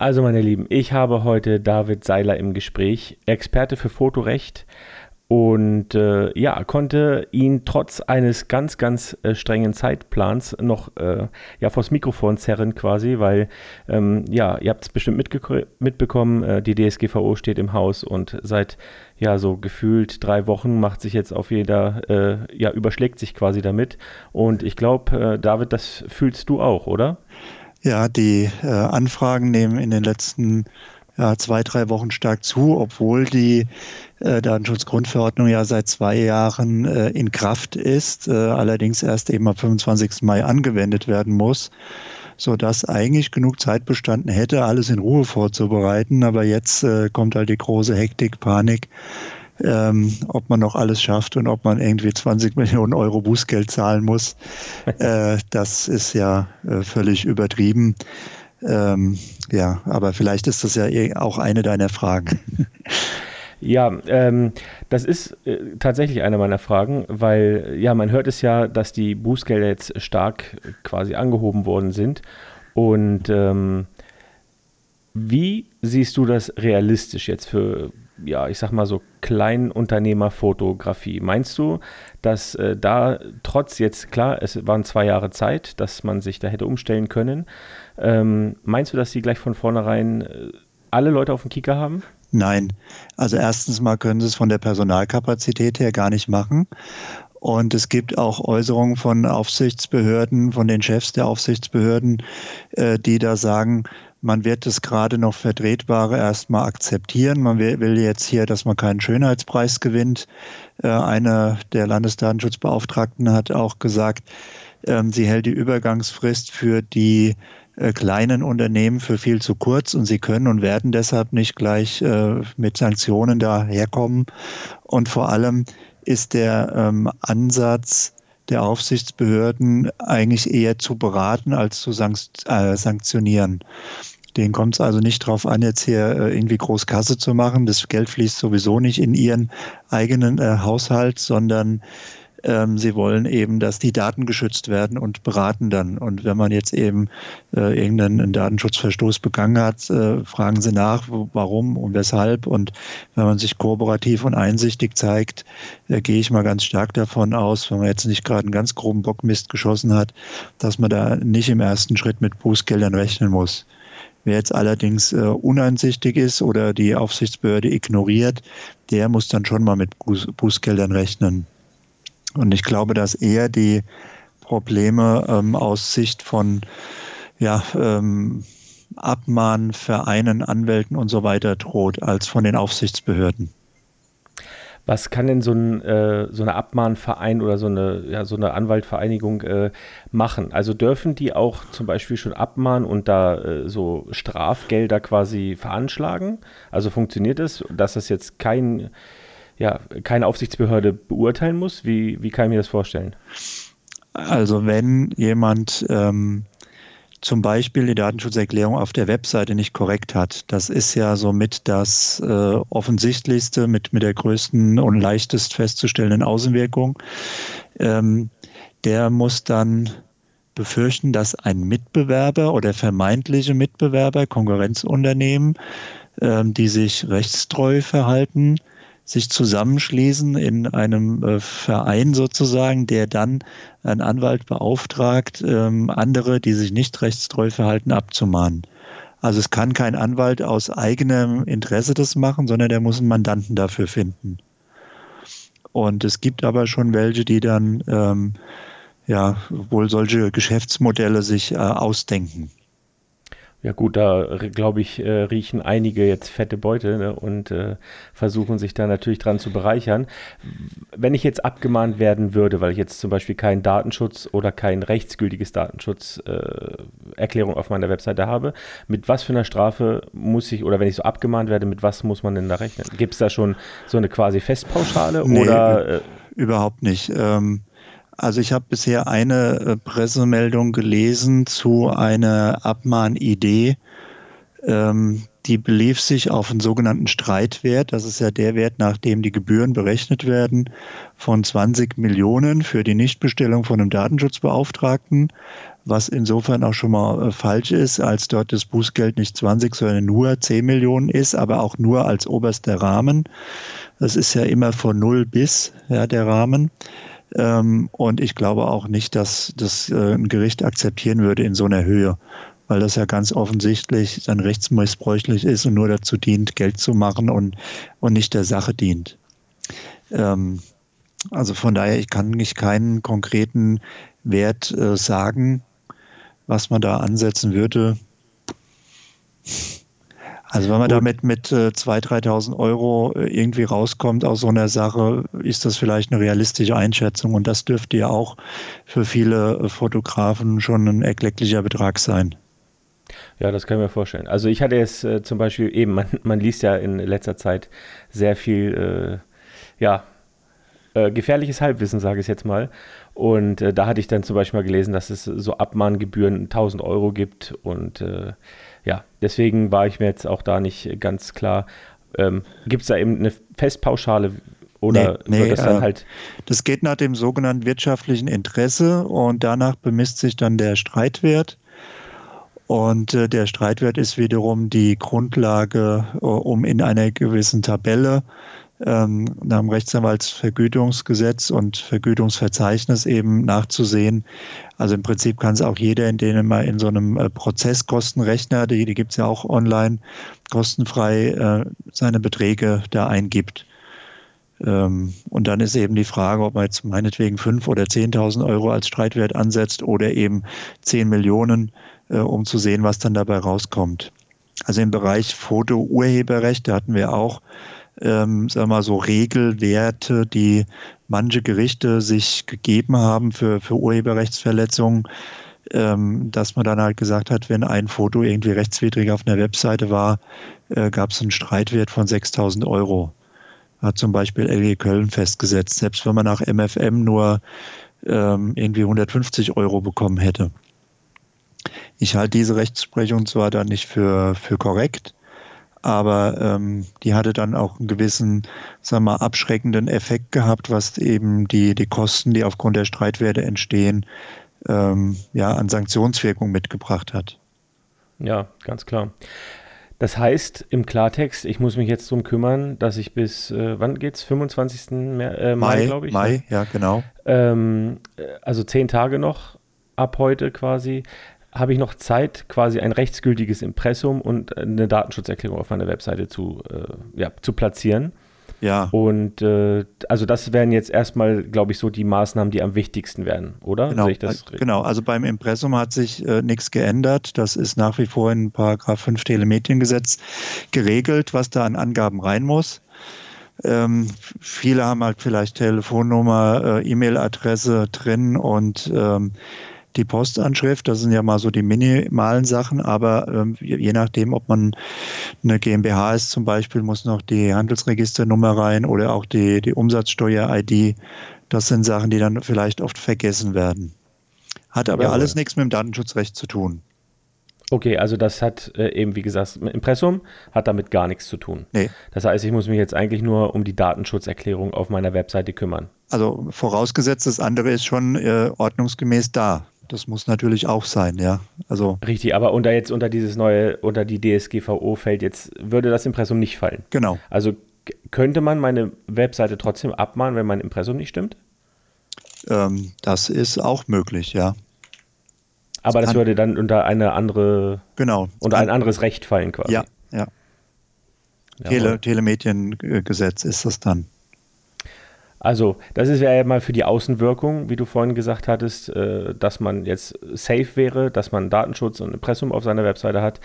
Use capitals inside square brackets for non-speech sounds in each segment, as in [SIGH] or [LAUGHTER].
Also meine Lieben, ich habe heute David Seiler im Gespräch, Experte für Fotorecht und äh, ja, konnte ihn trotz eines ganz, ganz äh, strengen Zeitplans noch äh, ja, vors Mikrofon zerren quasi, weil ähm, ja, ihr habt es bestimmt mitbekommen, äh, die DSGVO steht im Haus und seit ja so gefühlt drei Wochen macht sich jetzt auf jeder, äh, ja, überschlägt sich quasi damit. Und ich glaube, äh, David, das fühlst du auch, oder? Ja, die äh, Anfragen nehmen in den letzten ja, zwei, drei Wochen stark zu, obwohl die äh, Datenschutzgrundverordnung ja seit zwei Jahren äh, in Kraft ist, äh, allerdings erst eben am 25. Mai angewendet werden muss, so dass eigentlich genug Zeit bestanden hätte, alles in Ruhe vorzubereiten. Aber jetzt äh, kommt halt die große Hektik, Panik ähm, ob man noch alles schafft und ob man irgendwie 20 Millionen Euro Bußgeld zahlen muss. [LAUGHS] äh, das ist ja äh, völlig übertrieben. Ähm, ja, aber vielleicht ist das ja eh auch eine deiner Fragen. [LAUGHS] Ja, ähm, das ist äh, tatsächlich eine meiner Fragen, weil ja, man hört es ja, dass die Bußgelder jetzt stark quasi angehoben worden sind. Und ähm, wie siehst du das realistisch jetzt für ja, ich sag mal so Kleinunternehmerfotografie. Meinst du, dass äh, da trotz jetzt, klar, es waren zwei Jahre Zeit, dass man sich da hätte umstellen können, ähm, meinst du, dass sie gleich von vornherein äh, alle Leute auf dem Kicker haben? Nein. Also erstens mal können sie es von der Personalkapazität her gar nicht machen. Und es gibt auch Äußerungen von Aufsichtsbehörden, von den Chefs der Aufsichtsbehörden, äh, die da sagen, man wird das gerade noch Vertretbare erstmal akzeptieren. Man will jetzt hier, dass man keinen Schönheitspreis gewinnt. Äh, einer der Landesdatenschutzbeauftragten hat auch gesagt, ähm, sie hält die Übergangsfrist für die äh, kleinen Unternehmen für viel zu kurz und sie können und werden deshalb nicht gleich äh, mit Sanktionen daherkommen. Und vor allem ist der ähm, Ansatz, der Aufsichtsbehörden eigentlich eher zu beraten als zu sanktionieren. Denen kommt es also nicht darauf an, jetzt hier äh, irgendwie groß Kasse zu machen. Das Geld fließt sowieso nicht in ihren eigenen äh, Haushalt, sondern ähm, sie wollen eben, dass die Daten geschützt werden und beraten dann. Und wenn man jetzt eben äh, irgendeinen Datenschutzverstoß begangen hat, äh, fragen sie nach, warum und weshalb. Und wenn man sich kooperativ und einsichtig zeigt, äh, gehe ich mal ganz stark davon aus, wenn man jetzt nicht gerade einen ganz groben Bockmist geschossen hat, dass man da nicht im ersten Schritt mit Bußgeldern rechnen muss. Wer jetzt allerdings äh, uneinsichtig ist oder die Aufsichtsbehörde ignoriert, der muss dann schon mal mit Buß Bußgeldern rechnen. Und ich glaube, dass eher die Probleme ähm, aus Sicht von ja, ähm, Abmahn, Vereinen, Anwälten und so weiter droht, als von den Aufsichtsbehörden. Was kann denn so, ein, äh, so eine Abmahnverein oder so eine, ja, so eine Anwaltvereinigung äh, machen? Also dürfen die auch zum Beispiel schon abmahnen und da äh, so Strafgelder quasi veranschlagen? Also funktioniert das, dass das jetzt kein, ja, keine Aufsichtsbehörde beurteilen muss? Wie, wie kann ich mir das vorstellen? Also wenn jemand ähm, zum Beispiel die Datenschutzerklärung auf der Webseite nicht korrekt hat, das ist ja somit das äh, offensichtlichste mit, mit der größten und leichtest festzustellenden Außenwirkung, ähm, der muss dann befürchten, dass ein Mitbewerber oder vermeintliche Mitbewerber, Konkurrenzunternehmen, ähm, die sich rechtstreu verhalten, sich zusammenschließen in einem äh, Verein sozusagen, der dann einen Anwalt beauftragt, ähm, andere, die sich nicht rechtstreu verhalten, abzumahnen. Also es kann kein Anwalt aus eigenem Interesse das machen, sondern der muss einen Mandanten dafür finden. Und es gibt aber schon welche, die dann ähm, ja wohl solche Geschäftsmodelle sich äh, ausdenken. Ja gut, da glaube ich, äh, riechen einige jetzt fette Beute ne, und äh, versuchen sich da natürlich dran zu bereichern. Wenn ich jetzt abgemahnt werden würde, weil ich jetzt zum Beispiel keinen Datenschutz oder kein rechtsgültiges Datenschutzerklärung äh, auf meiner Webseite habe, mit was für einer Strafe muss ich, oder wenn ich so abgemahnt werde, mit was muss man denn da rechnen? Gibt es da schon so eine quasi Festpauschale nee, oder? Äh, überhaupt nicht. Ähm also ich habe bisher eine äh, Pressemeldung gelesen zu einer Abmahnidee, Ähm, die belief sich auf einen sogenannten Streitwert. Das ist ja der Wert, nach dem die Gebühren berechnet werden, von 20 Millionen für die Nichtbestellung von einem Datenschutzbeauftragten, was insofern auch schon mal äh, falsch ist, als dort das Bußgeld nicht 20, sondern nur 10 Millionen ist, aber auch nur als oberster Rahmen. Das ist ja immer von 0 bis ja, der Rahmen. Ähm, und ich glaube auch nicht, dass das äh, ein Gericht akzeptieren würde in so einer Höhe weil das ja ganz offensichtlich dann rechtsmissbräuchlich ist und nur dazu dient, Geld zu machen und, und nicht der Sache dient. Ähm, also von daher, ich kann nicht keinen konkreten Wert äh, sagen, was man da ansetzen würde. Also wenn man Gut. damit mit äh, 2.000, 3.000 Euro äh, irgendwie rauskommt aus so einer Sache, ist das vielleicht eine realistische Einschätzung und das dürfte ja auch für viele äh, Fotografen schon ein erklecklicher Betrag sein. Ja, das kann ich mir vorstellen. Also ich hatte jetzt äh, zum Beispiel eben, [LAUGHS] man, man, liest ja in letzter Zeit sehr viel, äh, ja, äh, gefährliches Halbwissen, sage ich jetzt mal. Und äh, da hatte ich dann zum Beispiel mal gelesen, dass es so Abmahngebühren 1000 Euro gibt. Und ja, deswegen war ich mir jetzt auch da nicht ganz klar. Ähm, gibt es da eben eine Festpauschale oder nee, nee, wird das dann äh, halt. Das geht nach dem sogenannten wirtschaftlichen Interesse und danach bemisst sich dann der Streitwert. Und äh, der Streitwert ist wiederum die Grundlage, äh, um in einer gewissen Tabelle ähm, nach dem Rechtsanwaltsvergütungsgesetz und Vergütungsverzeichnis eben nachzusehen. Also im Prinzip kann es auch jeder, in dem man in so einem äh, Prozesskostenrechner, die, die gibt es ja auch online, kostenfrei äh, seine Beträge da eingibt. Ähm, und dann ist eben die Frage, ob man jetzt meinetwegen 5.000 oder 10.000 Euro als Streitwert ansetzt oder eben 10 Millionen äh, um zu sehen, was dann dabei rauskommt. Also im Bereich Foto-Urheberrecht, da hatten wir auch, ähm, sagen wir mal, so Regelwerte, die manche Gerichte sich gegeben haben für, für Urheberrechtsverletzungen, ähm, dass man dann halt gesagt hat, wenn ein Foto irgendwie rechtswidrig auf einer Webseite war, äh, gab es einen Streitwert von 6000 Euro. Hat zum Beispiel LG Köln festgesetzt, selbst wenn man nach MFM nur ähm, irgendwie 150 Euro bekommen hätte. Ich halte diese Rechtsprechung zwar dann nicht für, für korrekt, aber ähm, die hatte dann auch einen gewissen, sagen wir mal, abschreckenden Effekt gehabt, was eben die, die Kosten, die aufgrund der Streitwerte entstehen, ähm, ja, an Sanktionswirkung mitgebracht hat. Ja, ganz klar. Das heißt im Klartext, ich muss mich jetzt darum kümmern, dass ich bis, äh, wann geht's? 25. Mai, äh, Mai glaube ich. Ne? Mai, ja, genau. Ähm, äh, also zehn Tage noch ab heute quasi, habe ich noch Zeit, quasi ein rechtsgültiges Impressum und eine Datenschutzerklärung auf meiner Webseite zu, äh, ja, zu platzieren. Ja. Und äh, also das wären jetzt erstmal, glaube ich, so die Maßnahmen, die am wichtigsten wären, oder? Genau, genau. also beim Impressum hat sich äh, nichts geändert. Das ist nach wie vor in Paragraph 5 Telemediengesetz geregelt, was da an Angaben rein muss. Ähm, viele haben halt vielleicht Telefonnummer, äh, E-Mail-Adresse drin und ähm, die Postanschrift. Das sind ja mal so die minimalen Sachen, aber ähm, je nachdem, ob man eine GmbH ist zum Beispiel, muss noch die Handelsregisternummer rein oder auch die, die Umsatzsteuer-ID. Das sind Sachen, die dann vielleicht oft vergessen werden. Hat aber ja, alles nichts mit dem Datenschutzrecht zu tun. Okay, also das hat äh, eben, wie gesagt, Impressum hat damit gar nichts zu tun. Nee. Das heißt, ich muss mich jetzt eigentlich nur um die Datenschutzerklärung auf meiner Webseite kümmern. Also vorausgesetzt, das andere ist schon äh, ordnungsgemäß da. Das muss natürlich auch sein, ja. Also Richtig, aber unter jetzt unter dieses neue, unter die DSGVO fällt jetzt, würde das Impressum nicht fallen. Genau. Also könnte man meine Webseite trotzdem abmahnen, wenn mein Impressum nicht stimmt? Ähm, das ist auch möglich, ja. Aber das, das würde dann unter eine andere, genau, unter ein anderes Recht fallen quasi. Ja, ja. Tele Telemediengesetz ist das dann. Also, das ist ja mal für die Außenwirkung, wie du vorhin gesagt hattest, äh, dass man jetzt safe wäre, dass man Datenschutz und Impressum auf seiner Webseite hat.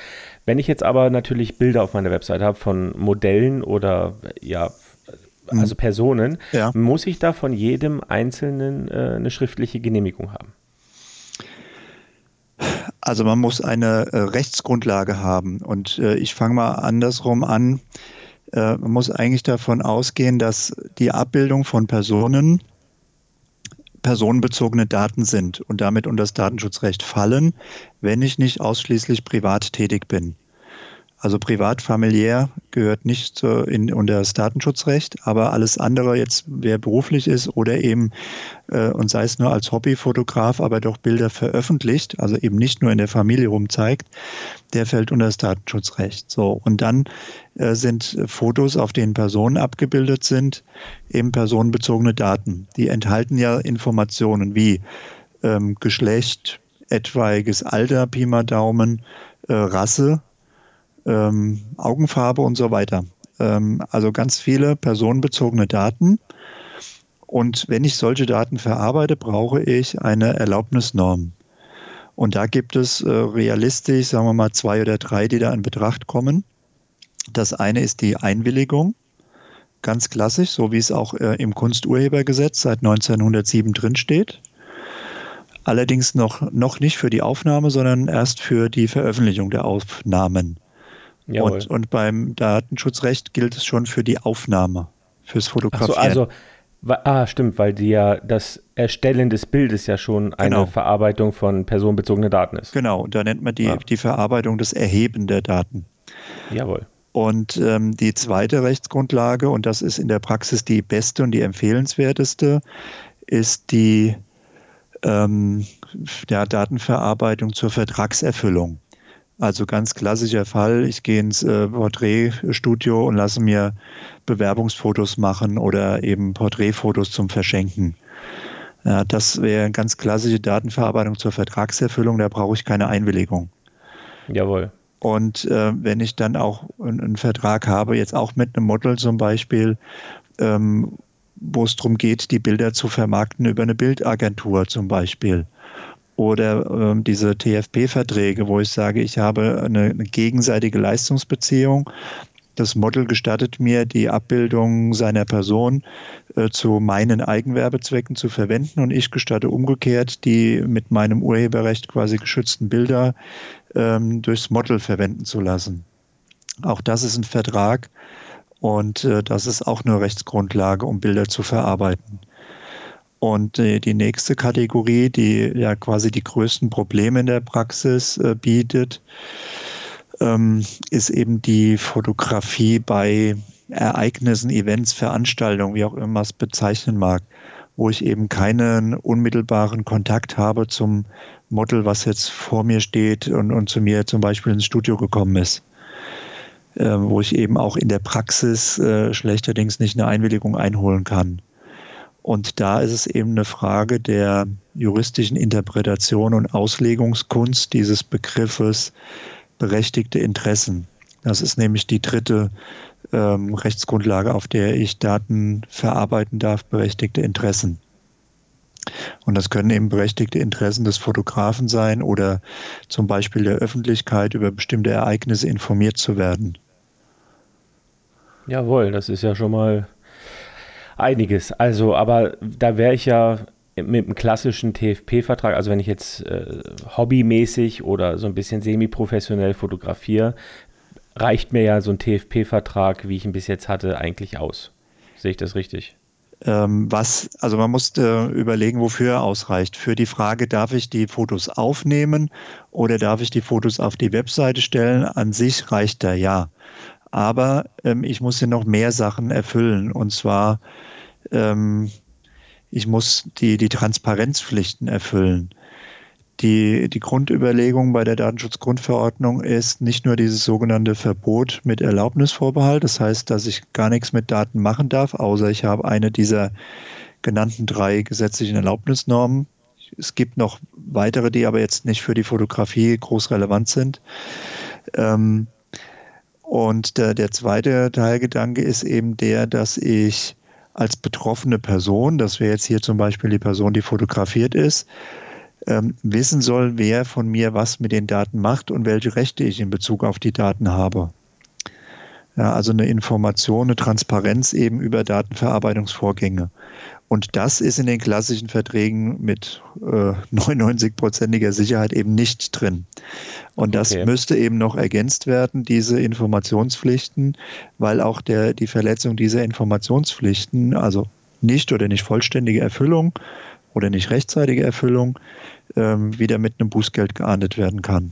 Wenn ich jetzt aber natürlich Bilder auf meiner Webseite habe von Modellen oder ja, mhm. also Personen, ja. muss ich da von jedem Einzelnen äh, eine schriftliche Genehmigung haben? Also man muss eine äh, Rechtsgrundlage haben. Und ich fange mal andersrum an. Äh, man muss eigentlich davon ausgehen, dass die Abbildung von Personen personenbezogene Daten sind und damit unter das Datenschutzrecht fallen, wenn ich nicht ausschließlich privat tätig bin. Also privat, familiär gehört nicht in, unter das Datenschutzrecht, aber alles andere jetzt, wer beruflich ist oder eben, äh, und sei es nur als Hobbyfotograf, aber doch Bilder veröffentlicht, also eben nicht nur in der Familie rumzeigt, der fällt unter das Datenschutzrecht. So, und dann äh, sind Fotos, auf denen Personen abgebildet sind, eben personenbezogene Daten. Die enthalten ja Informationen wie ähm, Geschlecht, etwaiges Alter, Pi mal Daumen, äh, Rasse, ähm, Augenfarbe und so weiter. Ähm, also ganz viele personenbezogene Daten. Und wenn ich solche Daten verarbeite, brauche ich eine Erlaubnisnorm. Und da gibt es äh, realistisch, sagen wir mal, zwei oder drei, die da in Betracht kommen. Das eine ist die Einwilligung, ganz klassisch, so wie es auch äh, im Kunsturhebergesetz seit 1907 drinsteht. Allerdings noch, noch nicht für die Aufnahme, sondern erst für die Veröffentlichung der Aufnahmen. Und, und, beim Datenschutzrecht gilt es schon für die Aufnahme, fürs Fotografieren. Ach so, also, ah, stimmt, weil die ja das Erstellen des Bildes ja schon eine genau. Verarbeitung von personenbezogenen Daten ist. Genau, da nennt man die, ah. die Verarbeitung des Erheben der Daten. Jawohl. Und ähm, die zweite Rechtsgrundlage, und das ist in der Praxis die beste und die empfehlenswerteste, ist die ähm, Datenverarbeitung zur Vertragserfüllung. Also ganz klassischer Fall, ich gehe ins äh, Porträtstudio und lasse mir Bewerbungsfotos machen oder eben Porträtfotos zum Verschenken. Ja, das wäre ganz klassische Datenverarbeitung zur Vertragserfüllung, da brauche ich keine Einwilligung. Jawohl. Und äh, wenn ich dann auch einen, einen, Vertrag habe, jetzt auch mit einem Model zum Beispiel, ähm, wo es darum geht, die Bilder zu vermarkten über eine Bildagentur zum Beispiel, oder ähm, diese TFP-Verträge, wo ich sage, ich habe eine, eine, gegenseitige Leistungsbeziehung. Das Model gestattet mir, die Abbildung seiner Person äh, zu meinen Eigenwerbezwecken zu verwenden und ich gestatte umgekehrt, die mit meinem Urheberrecht quasi geschützten Bilder ähm, durchs Model verwenden zu lassen. Auch das ist ein Vertrag und äh, das ist auch eine Rechtsgrundlage, um Bilder zu verarbeiten. Und äh, die nächste Kategorie, die ja quasi die größten Probleme in der Praxis äh, bietet, ähm, ist eben die Fotografie bei Ereignissen, Events, Veranstaltungen, wie auch immer man es bezeichnen mag, wo ich eben keinen unmittelbaren Kontakt habe zum Model, was jetzt vor mir steht und, und zu mir zum Beispiel ins Studio gekommen ist. Äh, wo ich eben auch in der Praxis äh, schlechterdings nicht eine Einwilligung einholen kann. Und da ist es eben eine Frage der juristischen Interpretation und Auslegungskunst dieses Begriffes berechtigte Interessen. Das ist nämlich die dritte ähm, Rechtsgrundlage, auf der ich Daten verarbeiten darf, berechtigte Interessen. Und das können eben berechtigte Interessen des Fotografen sein oder zum Beispiel der Öffentlichkeit über bestimmte Ereignisse informiert zu werden. Jawohl, das ist ja schon mal Einiges. Also, aber da wäre ich ja mit einem klassischen TFP-Vertrag, also wenn ich jetzt äh, hobbymäßig oder so ein bisschen semi-professionell fotografiere, reicht mir ja so ein TFP-Vertrag, wie ich ihn bis jetzt hatte, eigentlich aus. Sehe ich das richtig? Ähm, was, also man muss äh, überlegen, wofür er ausreicht. Für die Frage, darf ich die Fotos aufnehmen oder darf ich die Fotos auf die Webseite stellen? An sich reicht er ja aber ähm, ich muss hier noch mehr Sachen erfüllen. Und zwar, ähm, ich muss die, die Transparenzpflichten erfüllen. Die, die Grundüberlegung bei der Datenschutzgrundverordnung ist nicht nur dieses sogenannte Verbot mit Erlaubnisvorbehalt, das heißt, dass ich gar nichts mit Daten machen darf, außer ich habe eine dieser genannten drei gesetzlichen Erlaubnisnormen. Es gibt noch weitere, die aber jetzt nicht für die Fotografie groß relevant sind. Ähm, und der, der zweite Teilgedanke ist eben der, dass ich als betroffene Person, das wäre jetzt hier zum Beispiel die Person, die fotografiert ist, ähm, wissen soll, wer von mir was mit den Daten macht und welche Rechte ich in Bezug auf die Daten habe. Ja, also eine Information, eine Transparenz eben über Datenverarbeitungsvorgänge. Und das ist in den klassischen Verträgen mit äh, [LAUGHS] 99-prozentiger Sicherheit eben nicht drin. Und das okay. müsste eben noch ergänzt werden, diese Informationspflichten, weil auch der, die Verletzung dieser Informationspflichten, also nicht oder nicht vollständige Erfüllung oder nicht rechtzeitige Erfüllung, ähm, wieder mit einem Bußgeld geahndet werden kann.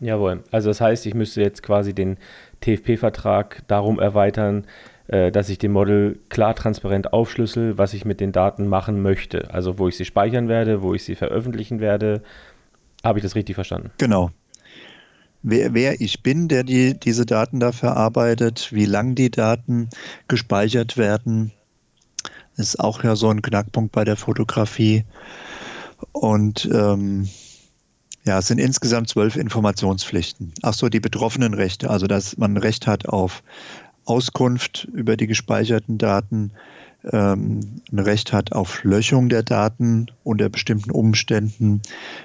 Jawohl. Also das heißt, ich müsste jetzt quasi den TFP-Vertrag darum erweitern, äh, dass ich dem Model klar transparent aufschlüssel, was ich mit den Daten machen möchte. Also wo ich sie speichern werde, wo ich sie veröffentlichen werde. Habe ich das richtig verstanden? Genau. Wer, wer ich bin, der die, diese Daten da verarbeitet, wie lang die Daten gespeichert werden, ist auch ja so ein Knackpunkt bei der Fotografie. Und ähm, ja, es sind insgesamt zwölf Informationspflichten. Ach so, die betroffenen Rechte, also dass man Recht hat auf Auskunft über die gespeicherten Daten, ähm, ein Recht hat auf Löschung der Daten unter bestimmten Umständen,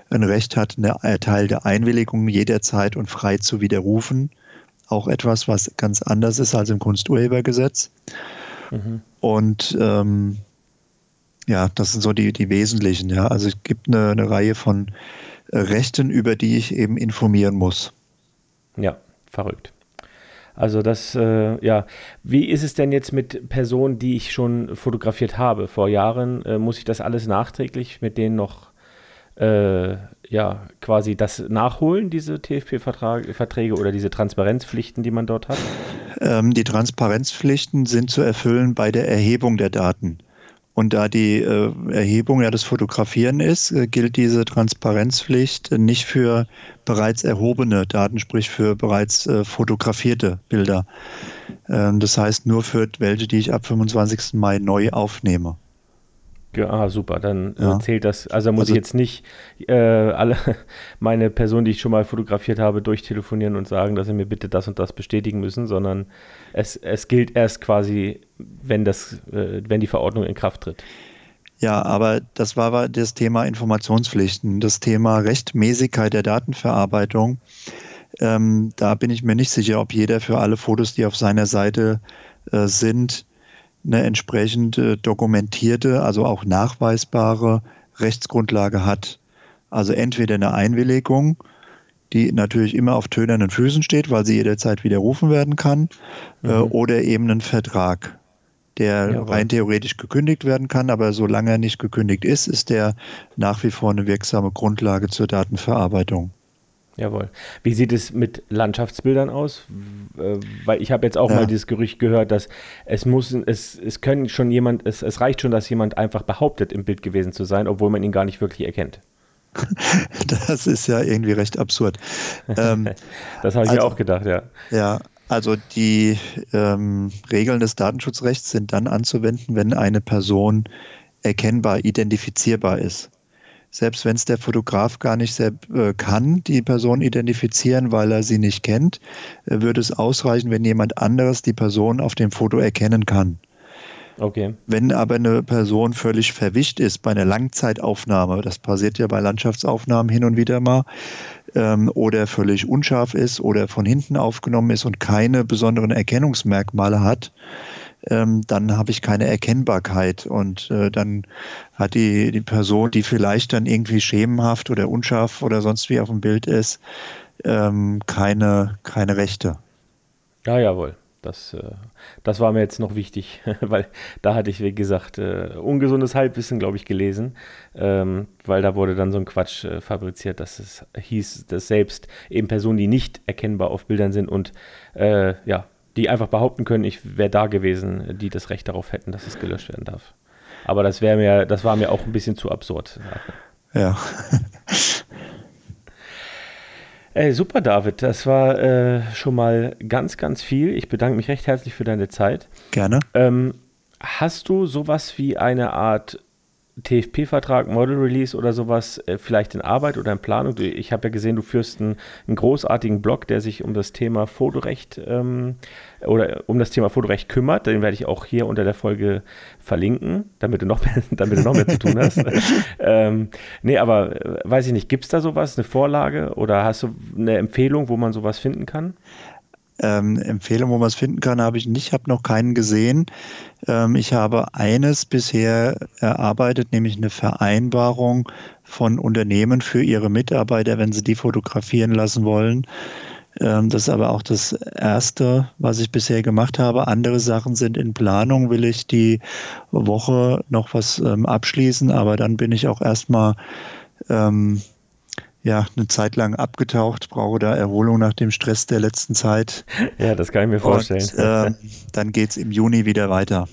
ein Recht hat, eine erteilte Einwilligung jederzeit und frei zu widerrufen. Auch etwas, was ganz anders ist als im Kunsturhebergesetz. Mhm. Und ähm, ja, das sind so die, die wesentlichen. Ja. Also es gibt eine, eine Reihe von äh, Rechten, über die ich eben informieren muss. Ja, verrückt. Also das, äh, ja, wie ist es denn jetzt mit Personen, die ich schon fotografiert habe vor Jahren? Äh, muss ich das alles nachträglich mit denen noch, äh, ja, quasi das nachholen, diese TFP-Verträge oder diese Transparenzpflichten, die man dort hat? Ähm, die Transparenzpflichten sind zu erfüllen bei der Erhebung der Daten. Und da die äh, Erhebung ja das Fotografieren ist, äh, gilt diese Transparenzpflicht nicht für bereits erhobene Daten, sprich für bereits äh, fotografierte Bilder. Ähm, das heißt nur für welche, die ich ab 25. Mai neu aufnehme. Ah, super. Dann ja. zählt das. Also muss also, ich jetzt nicht äh, alle [LAUGHS] meine Personen, die ich schon mal fotografiert habe, durchtelefonieren und sagen, dass sie mir bitte das und das bestätigen müssen, sondern es, es gilt erst quasi, wenn das, äh, wenn die Verordnung in Kraft tritt. Ja, aber das war das Thema Informationspflichten, das Thema Rechtmäßigkeit der Datenverarbeitung. Ähm, da bin ich mir nicht sicher, ob jeder für alle Fotos, die auf seiner Seite äh, sind, eine entsprechend dokumentierte, also auch nachweisbare Rechtsgrundlage hat. Also entweder eine Einwilligung, die natürlich immer auf tönernen Füßen steht, weil sie jederzeit widerrufen werden kann, äh, mhm. oder eben einen Vertrag, der ja, rein theoretisch gekündigt werden kann, aber solange er nicht gekündigt ist, ist der nach wie vor eine wirksame Grundlage zur Datenverarbeitung. Jawohl. Wie sieht es mit Landschaftsbildern aus? Äh, weil ich habe jetzt auch ja. mal dieses Gerücht gehört, dass es muss, es, es können schon jemand, es, es reicht schon, dass jemand einfach behauptet, im Bild gewesen zu sein, obwohl man ihn gar nicht wirklich erkennt. [LAUGHS] Das ist ja irgendwie recht absurd. Ähm, [LAUGHS] das habe ich also, mir auch gedacht, ja. Ja, also die ähm, Regeln des Datenschutzrechts sind dann anzuwenden, wenn eine Person erkennbar, identifizierbar ist selbst wenn es der Fotograf gar nicht sehr, äh, kann, die Person identifizieren, weil er sie nicht kennt, äh, würde es ausreichen, wenn jemand anderes die Person auf dem Foto erkennen kann. Okay. Wenn aber eine Person völlig verwischt ist bei einer Langzeitaufnahme, das passiert ja bei Landschaftsaufnahmen hin und wieder mal, ähm, oder völlig unscharf ist oder von hinten aufgenommen ist und keine besonderen Erkennungsmerkmale hat, ähm, dann habe ich keine Erkennbarkeit und äh, dann hat die, die Person, die vielleicht dann irgendwie schemenhaft oder unscharf oder sonst wie auf dem Bild ist, ähm, keine, keine Rechte. Ja, jawohl. Das, äh, das war mir jetzt noch wichtig, [LAUGHS] weil da hatte ich, wie gesagt, äh, ungesundes Halbwissen, glaube ich, gelesen, ähm, weil da wurde dann so ein Quatsch äh, fabriziert, dass es hieß, dass selbst eben Personen, die nicht erkennbar auf Bildern sind und ja, die einfach behaupten können, ich wäre da gewesen, die das Recht darauf hätten, dass es gelöscht werden darf. Aber das wäre mir, das war mir auch ein bisschen zu absurd. Ja. [LAUGHS] Ey, super, David. Das war äh, schon mal ganz, ganz viel. Ich bedanke mich recht herzlich für deine Zeit. Gerne. Ähm, hast du sowas wie eine Art TFP-Vertrag, Model Release oder sowas äh, vielleicht in Arbeit oder in Planung? Ich habe ja gesehen, du führst einen, einen, großartigen Blog, der sich um das Thema Fotorecht ähm, oder um das Thema Fotorecht kümmert. Den werde ich auch hier unter der Folge verlinken, damit du noch mehr, [LAUGHS] damit du noch mehr zu tun hast. [LAUGHS] ähm, nee, aber äh, weiß ich nicht, gibt es da sowas, eine Vorlage oder hast du eine Empfehlung, wo man sowas finden kann? Ähm, Empfehlung, wo man es finden kann, habe ich nicht, habe noch keinen gesehen. Ähm, ich habe eines bisher erarbeitet, nämlich eine Vereinbarung von Unternehmen für ihre Mitarbeiter, wenn sie die fotografieren lassen wollen. Ähm, das ist aber auch das Erste, was ich bisher gemacht habe. Andere Sachen sind in Planung, will ich die Woche noch was ähm, abschließen, aber dann bin ich auch erstmal ähm, ja eine Zeit lang abgetaucht, brauche da Erholung nach dem Stress der letzten Zeit. Ja, das kann ich mir vorstellen. Und, äh, dann geht es im Juni wieder weiter.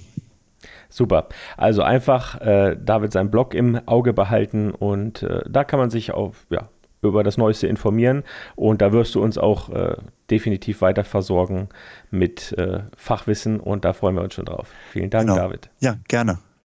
Super. Also einfach äh, David seinen Blog im Auge behalten und äh, da kann man sich auf, ja, über das Neueste informieren und da wirst du uns auch äh, definitiv weiter versorgen mit äh, Fachwissen und da freuen wir uns schon drauf. Vielen Dank, genau. David. Ja, gerne.